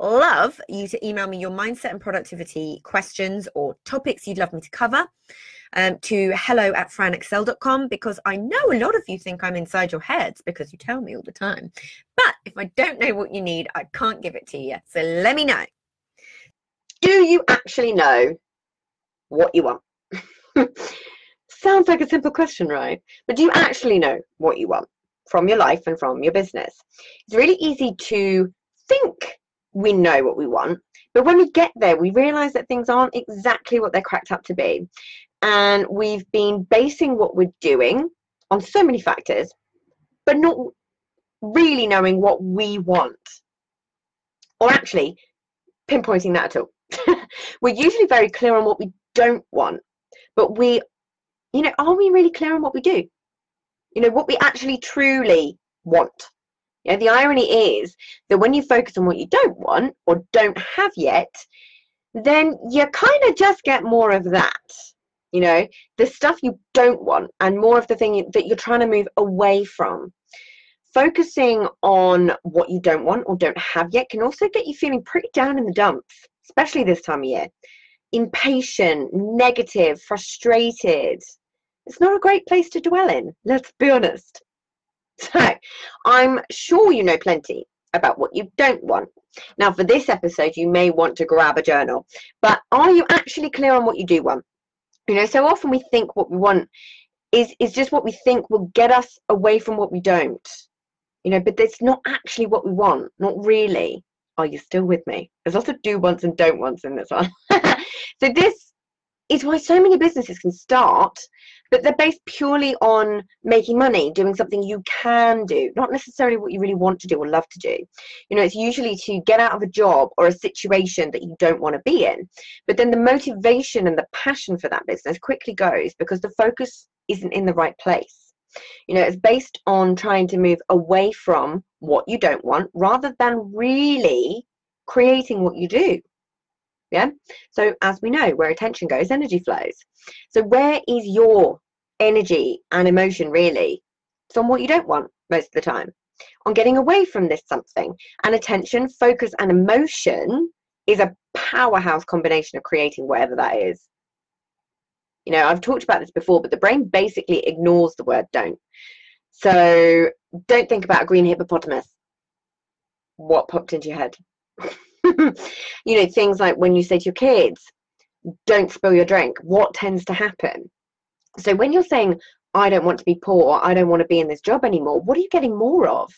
love you to email me your mindset and productivity questions or topics you'd love me to cover um, to hello at franexcell.com because I know a lot of you think I'm inside your heads because you tell me all the time. But if I don't know what you need, I can't give it to you. So let me know. Do you actually know what you want? Sounds like a simple question, right? But do you actually know what you want from your life and from your business? It's really easy to think we know what we want. But when we get there, we realize that things aren't exactly what they're cracked up to be. And we've been basing what we're doing on so many factors, but not really knowing what we want. Or actually, pinpointing that at all. we're usually very clear on what we don't want, but we, you know, are we really clear on what we do? You know, what we actually truly want. Yeah, the irony is that when you focus on what you don't want or don't have yet, then you kind of just get more of that. You know, the stuff you don't want and more of the thing that you're trying to move away from. Focusing on what you don't want or don't have yet can also get you feeling pretty down in the dumps, especially this time of year. Impatient, negative, frustrated. It's not a great place to dwell in, let's be honest. So I'm sure you know plenty about what you don't want. Now, for this episode, you may want to grab a journal, but are you actually clear on what you do want? You know, so often we think what we want is, is just what we think will get us away from what we don't. You know, but it's not actually what we want, not really. Are you still with me? There's lots of do wants and don't wants in this one. so this is why so many businesses can start but they're based purely on making money, doing something you can do, not necessarily what you really want to do or love to do. You know, it's usually to get out of a job or a situation that you don't want to be in. But then the motivation and the passion for that business quickly goes because the focus isn't in the right place. You know, it's based on trying to move away from what you don't want rather than really creating what you do. Yeah. So as we know, where attention goes, energy flows. So where is your energy and emotion really? It's on what you don't want most of the time. On getting away from this something. And attention, focus, and emotion is a powerhouse combination of creating whatever that is. You know, I've talked about this before, but the brain basically ignores the word don't. So don't think about a green hippopotamus. What popped into your head? you know, things like when you say to your kids, don't spill your drink, what tends to happen? So when you're saying, I don't want to be poor, I don't want to be in this job anymore, what are you getting more of?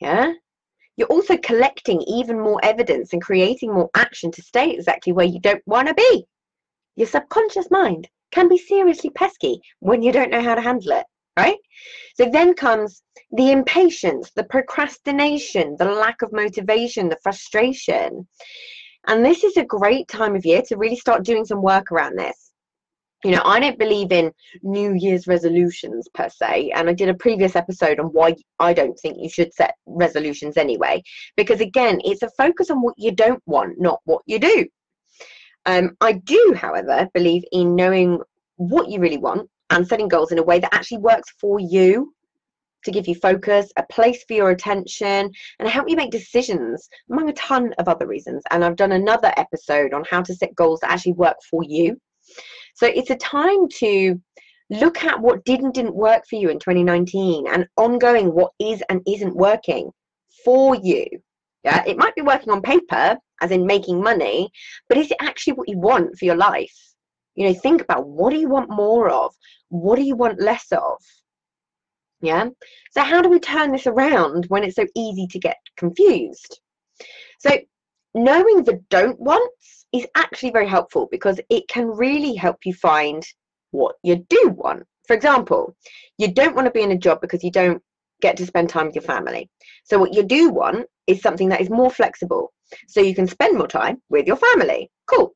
Yeah? You're also collecting even more evidence and creating more action to stay exactly where you don't want to be. Your subconscious mind can be seriously pesky when you don't know how to handle it right? So then comes the impatience, the procrastination, the lack of motivation, the frustration. And this is a great time of year to really start doing some work around this. You know, I don't believe in New Year's resolutions per se. And I did a previous episode on why I don't think you should set resolutions anyway. Because again, it's a focus on what you don't want, not what you do. Um, I do, however, believe in knowing what you really want and setting goals in a way that actually works for you to give you focus, a place for your attention, and help you make decisions, among a ton of other reasons. And I've done another episode on how to set goals that actually work for you. So it's a time to look at what did and didn't work for you in 2019 and ongoing what is and isn't working for you. Yeah, it might be working on paper, as in making money, but is it actually what you want for your life? You know, think about what do you want more of? What do you want less of? Yeah. So, how do we turn this around when it's so easy to get confused? So, knowing the don't wants is actually very helpful because it can really help you find what you do want. For example, you don't want to be in a job because you don't get to spend time with your family. So, what you do want is something that is more flexible so you can spend more time with your family. Cool.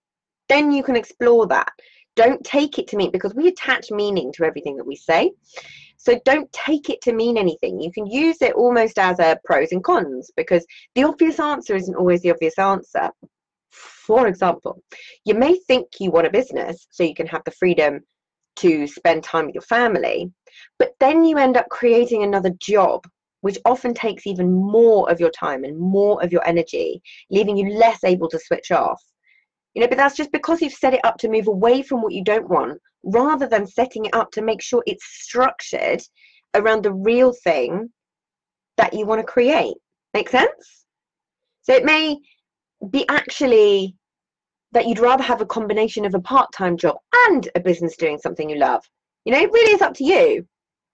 Then you can explore that. Don't take it to mean because we attach meaning to everything that we say. So don't take it to mean anything. You can use it almost as a pros and cons because the obvious answer isn't always the obvious answer. For example, you may think you want a business so you can have the freedom to spend time with your family, but then you end up creating another job, which often takes even more of your time and more of your energy, leaving you less able to switch off. You know, but that's just because you've set it up to move away from what you don't want rather than setting it up to make sure it's structured around the real thing that you want to create. Make sense? So it may be actually that you'd rather have a combination of a part time job and a business doing something you love. You know, it really is up to you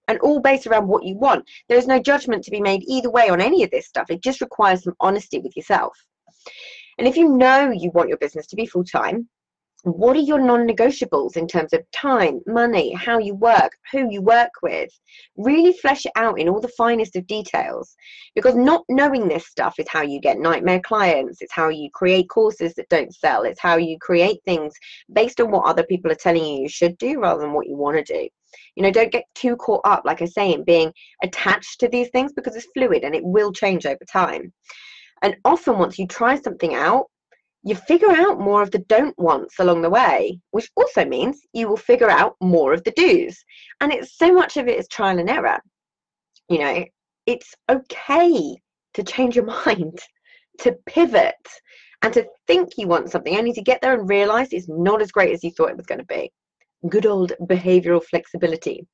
and all based around what you want. There is no judgment to be made either way on any of this stuff. It just requires some honesty with yourself. And if you know you want your business to be full time, what are your non-negotiables in terms of time money how you work who you work with? Really flesh it out in all the finest of details. Because not knowing this stuff is how you get nightmare clients it's how you create courses that don't sell it's how you create things based on what other people are telling you you should do rather than what you want to do. You know don't get too caught up like i say in being attached to these things because it's fluid and it will change over time and often once you try something out you figure out more of the don't wants along the way, which also means you will figure out more of the do's. And it's so much of it is trial and error. You know, it's okay to change your mind, to pivot, and to think you want something, only to get there and realize it's not as great as you thought it was going to be good old behavioral flexibility.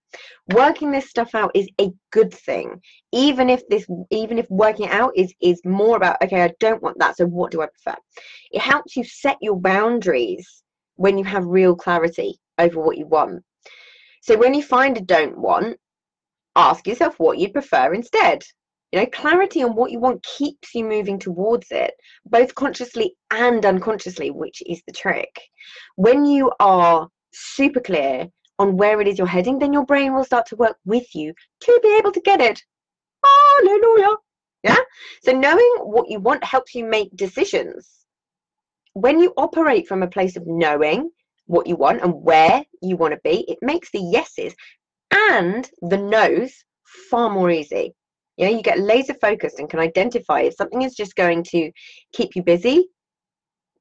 Working this stuff out is a good thing even if this even if working it out is is more about okay i don't want that so what do i prefer? It helps you set your boundaries when you have real clarity over what you want. So when you find a don't want ask yourself what you'd prefer instead. You know clarity on what you want keeps you moving towards it both consciously and unconsciously which is the trick. When you are super clear on where it is you're heading, then your brain will start to work with you to be able to get it. Hallelujah. Yeah. So knowing what you want helps you make decisions. When you operate from a place of knowing what you want and where you want to be, it makes the yeses and the no's far more easy. Know, you get laser focused and can identify if something is just going to keep you busy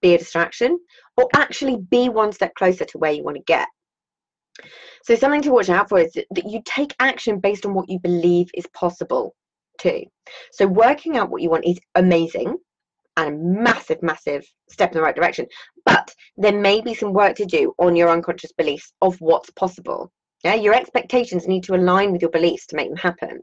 be a distraction or actually be one step closer to where you want to get. So, something to watch out for is that you take action based on what you believe is possible too. So, working out what you want is amazing and a massive, massive step in the right direction. But there may be some work to do on your unconscious beliefs of what's possible. Yeah, your expectations need to align with your beliefs to make them happen.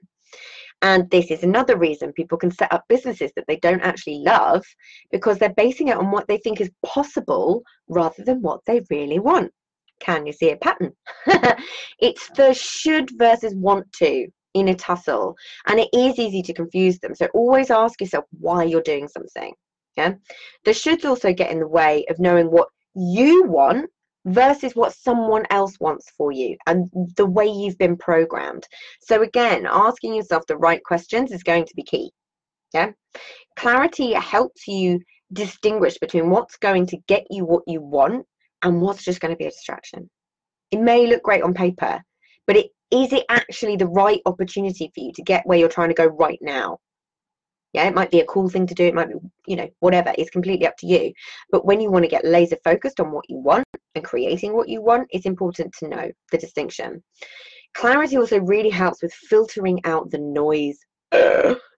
And this is another reason people can set up businesses that they don't actually love because they're basing it on what they think is possible rather than what they really want. Can you see a pattern? it's the should versus want to in a tussle, and it is easy to confuse them. So always ask yourself why you're doing something. Yeah, the shoulds also get in the way of knowing what you want versus what someone else wants for you and the way you've been programmed. So, again, asking yourself the right questions is going to be key. Yeah. Clarity helps you distinguish between what's going to get you what you want and what's just going to be a distraction. It may look great on paper, but it is it actually the right opportunity for you to get where you're trying to go right now? Yeah, it might be a cool thing to do. It might be, you know, whatever. It's completely up to you. But when you want to get laser focused on what you want and creating what you want, it's important to know the distinction. Clarity also really helps with filtering out the noise.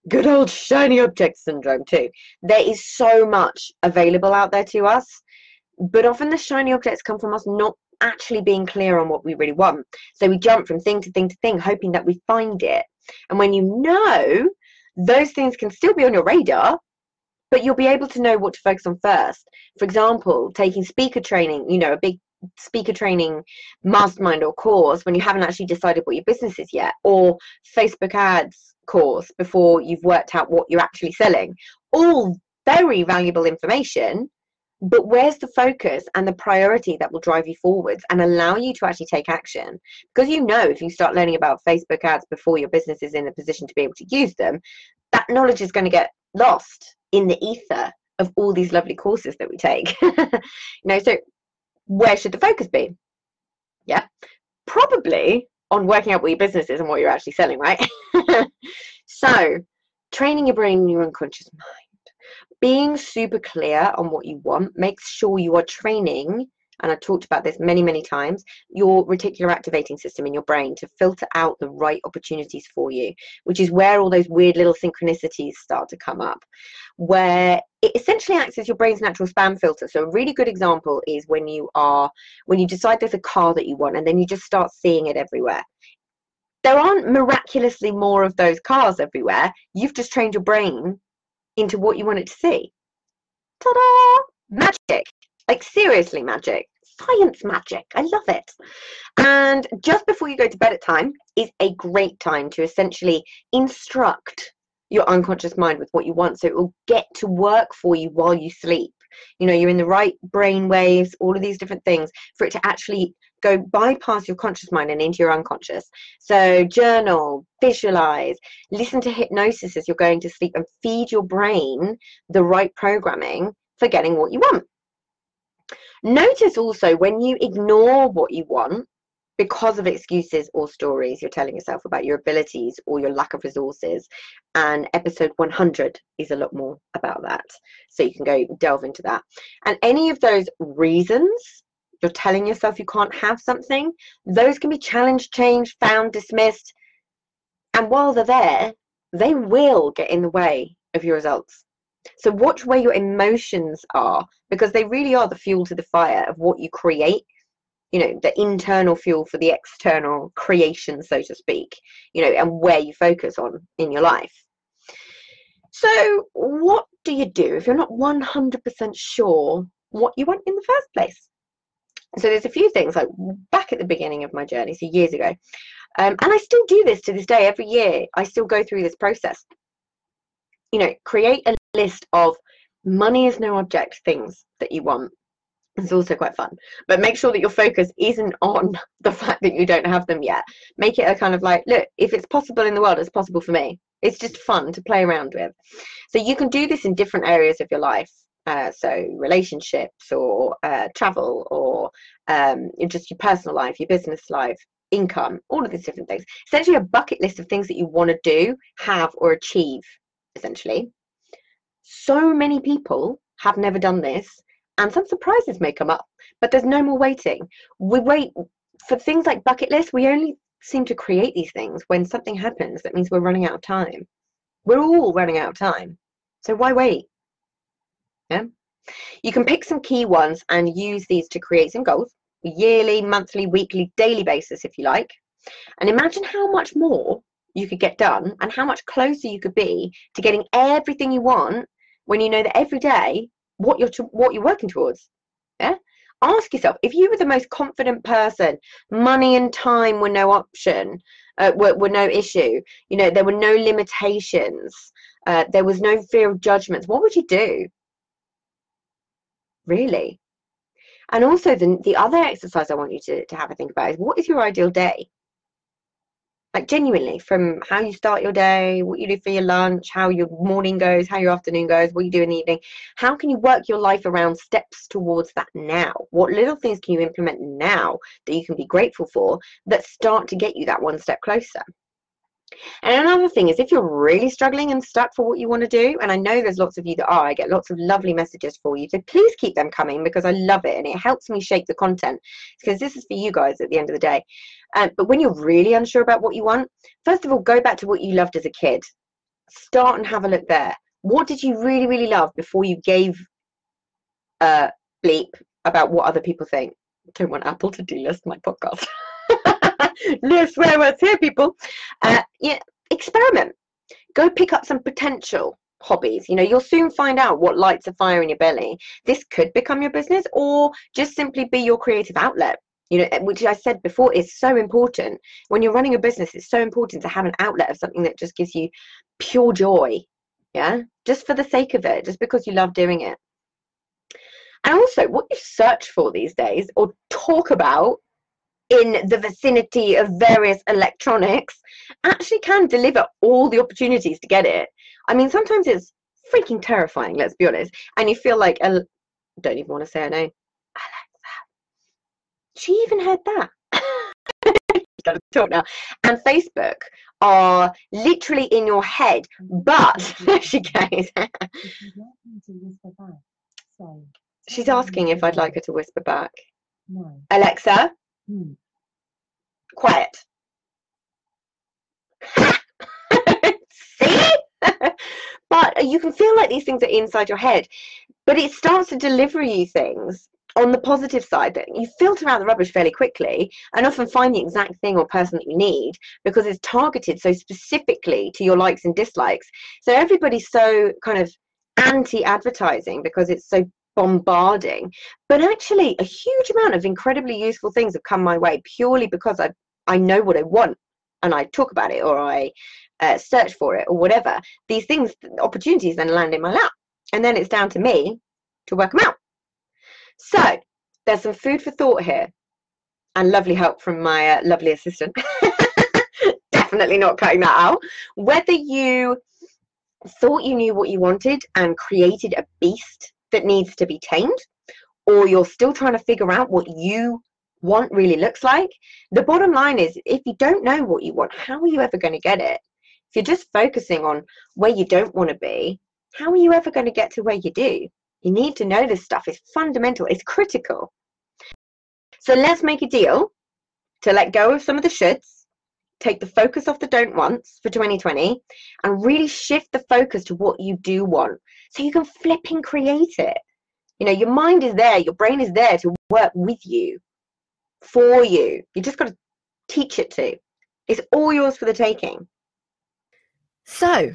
good old shiny object syndrome, too. There is so much available out there to us, but often the shiny objects come from us not actually being clear on what we really want. So we jump from thing to thing to thing, hoping that we find it. And when you know those things can still be on your radar, but you'll be able to know what to focus on first. For example, taking speaker training, you know, a big speaker training mastermind or course when you haven't actually decided what your business is yet, or Facebook ads course before you've worked out what you're actually selling. All very valuable information, but where's the focus and the priority that will drive you forwards and allow you to actually take action? Because you know, if you start learning about Facebook ads before your business is in a position to be able to use them, that knowledge is going to get lost in the ether of all these lovely courses that we take. you know, so where should the focus be? Yeah, probably on working out what your business is and what you're actually selling, right? so, training your brain and your unconscious mind, being super clear on what you want makes sure you are training and I've talked about this many, many times, your reticular activating system in your brain to filter out the right opportunities for you, which is where all those weird little synchronicities start to come up, where it essentially acts as your brain's natural spam filter. So a really good example is when you are, when you decide there's a car that you want and then you just start seeing it everywhere. There aren't miraculously more of those cars everywhere. You've just trained your brain into what you want it to see. Ta-da! Magic. Like seriously magic. Science magic. I love it. And just before you go to bed at time is a great time to essentially instruct your unconscious mind with what you want so it will get to work for you while you sleep. You know you're in the right brain waves all of these different things for it to actually go bypass your conscious mind and into your unconscious so journal visualize listen to hypnosis as you're going to sleep and feed your brain the right programming for getting what you want Notice also when you ignore what you want because of excuses or stories you're telling yourself about your abilities or your lack of resources. And episode 100 is a lot more about that. So you can go delve into that. And any of those reasons you're telling yourself you can't have something, those can be challenged, changed, found, dismissed. And while they're there, they will get in the way of your results. So watch where your emotions are because they really are the fuel to the fire of what you create. You know, the internal fuel for the external creation, so to speak, you know, and where you focus on in your life. So, what do you do if you're not 100% sure what you want in the first place? So, there's a few things like back at the beginning of my journey, so years ago, um, and I still do this to this day. Every year, I still go through this process. You know, create a list of money is no object things that you want. It's also quite fun. But make sure that your focus isn't on the fact that you don't have them yet. Make it a kind of like, look, if it's possible in the world, it's possible for me. It's just fun to play around with. So you can do this in different areas of your life. Uh, so relationships or uh, travel or um, just your personal life, your business life, income, all of these different things. Essentially, a bucket list of things that you want to do, have, or achieve, essentially. So many people have never done this, and some surprises may come up, but there's no more waiting. We wait for things like bucket lists, we only seem to create these things when something happens that means we're running out of time. We're all running out of time. So why wait? Yeah. You can pick some key ones and use these to create some goals, yearly, monthly, weekly, daily basis, if you like. And imagine how much more you could get done and how much closer you could be to getting everything you want when you know that every day what you're to, what you're working towards yeah ask yourself if you were the most confident person money and time were no option uh, were, were no issue you know there were no limitations uh, there was no fear of judgments what would you do really? And also the, the other exercise i want you to, to have a think about is what is your ideal day? Like genuinely from how you start your day what you do for your lunch how your morning goes how your afternoon goes what you do in the evening how can you work your life around steps towards that now? What little things can you implement now that you can be grateful for that start to get you that one step closer and another thing is if you're really struggling and stuck for what you want to do, and I know there's lots of you that are, I get lots of lovely messages for you. So please keep them coming because I love it and it helps me shape the content because this is for you guys at the end of the day. Um, but when you're really unsure about what you want, first of all, go back to what you loved as a kid. Start and have a look there. What did you really, really love before you gave a bleep about what other people think? Don't want Apple to delist my podcast. no swear words here, people. Uh, yeah, experiment. Go pick up some potential hobbies. You know, you'll soon find out what lights a fire in your belly. This could become your business or just simply be your creative outlet. You know, which I said before is so important. When you're running a business, it's so important to have an outlet of something that just gives you pure joy. Yeah, just for the sake of it, just because you love doing it. And also, what you search for these days or talk about in the vicinity of various electronics actually can deliver all the opportunities to get it. I mean, sometimes it's freaking terrifying, let's be honest. And you feel like, I don't even want to say her name. Alexa. She even heard that. Gotta talk now. And Facebook are literally in your head, but there she goes. She's asking if I'd like her to whisper back. No. Alexa, hmm. quiet. See? but you can feel like these things are inside your head, but it starts to deliver you things on the positive side that you filter out the rubbish fairly quickly and often find the exact thing or person that you need because it's targeted so specifically to your likes and dislikes. So everybody's so kind of anti advertising because it's so bombarding. But actually, a huge amount of incredibly useful things have come my way purely because I, I know what I want and I talk about it or I uh, search for it or whatever. These things, opportunities then land in my lap. And then it's down to me to work them out. So there's some food for thought here and lovely help from my uh, lovely assistant. Definitely not cutting that out. Whether you thought you knew what you wanted and created a beast that needs to be tamed, or you're still trying to figure out what you want really looks like, the bottom line is if you don't know what you want, how are you ever going to get it? If you're just focusing on where you don't want to be, how are you ever going to get to where you do? You need to know this stuff. It's fundamental, it's critical. So let's make a deal to let go of some of the shoulds, take the focus off the don't wants for 2020, and really shift the focus to what you do want so you can flip and create it. You know, your mind is there, your brain is there to work with you, for you. You just got to teach it to. It's all yours for the taking. So,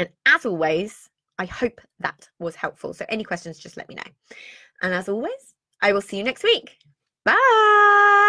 And as always, I hope that was helpful. So any questions, just let me know. And as always, I will see you next week. Bye.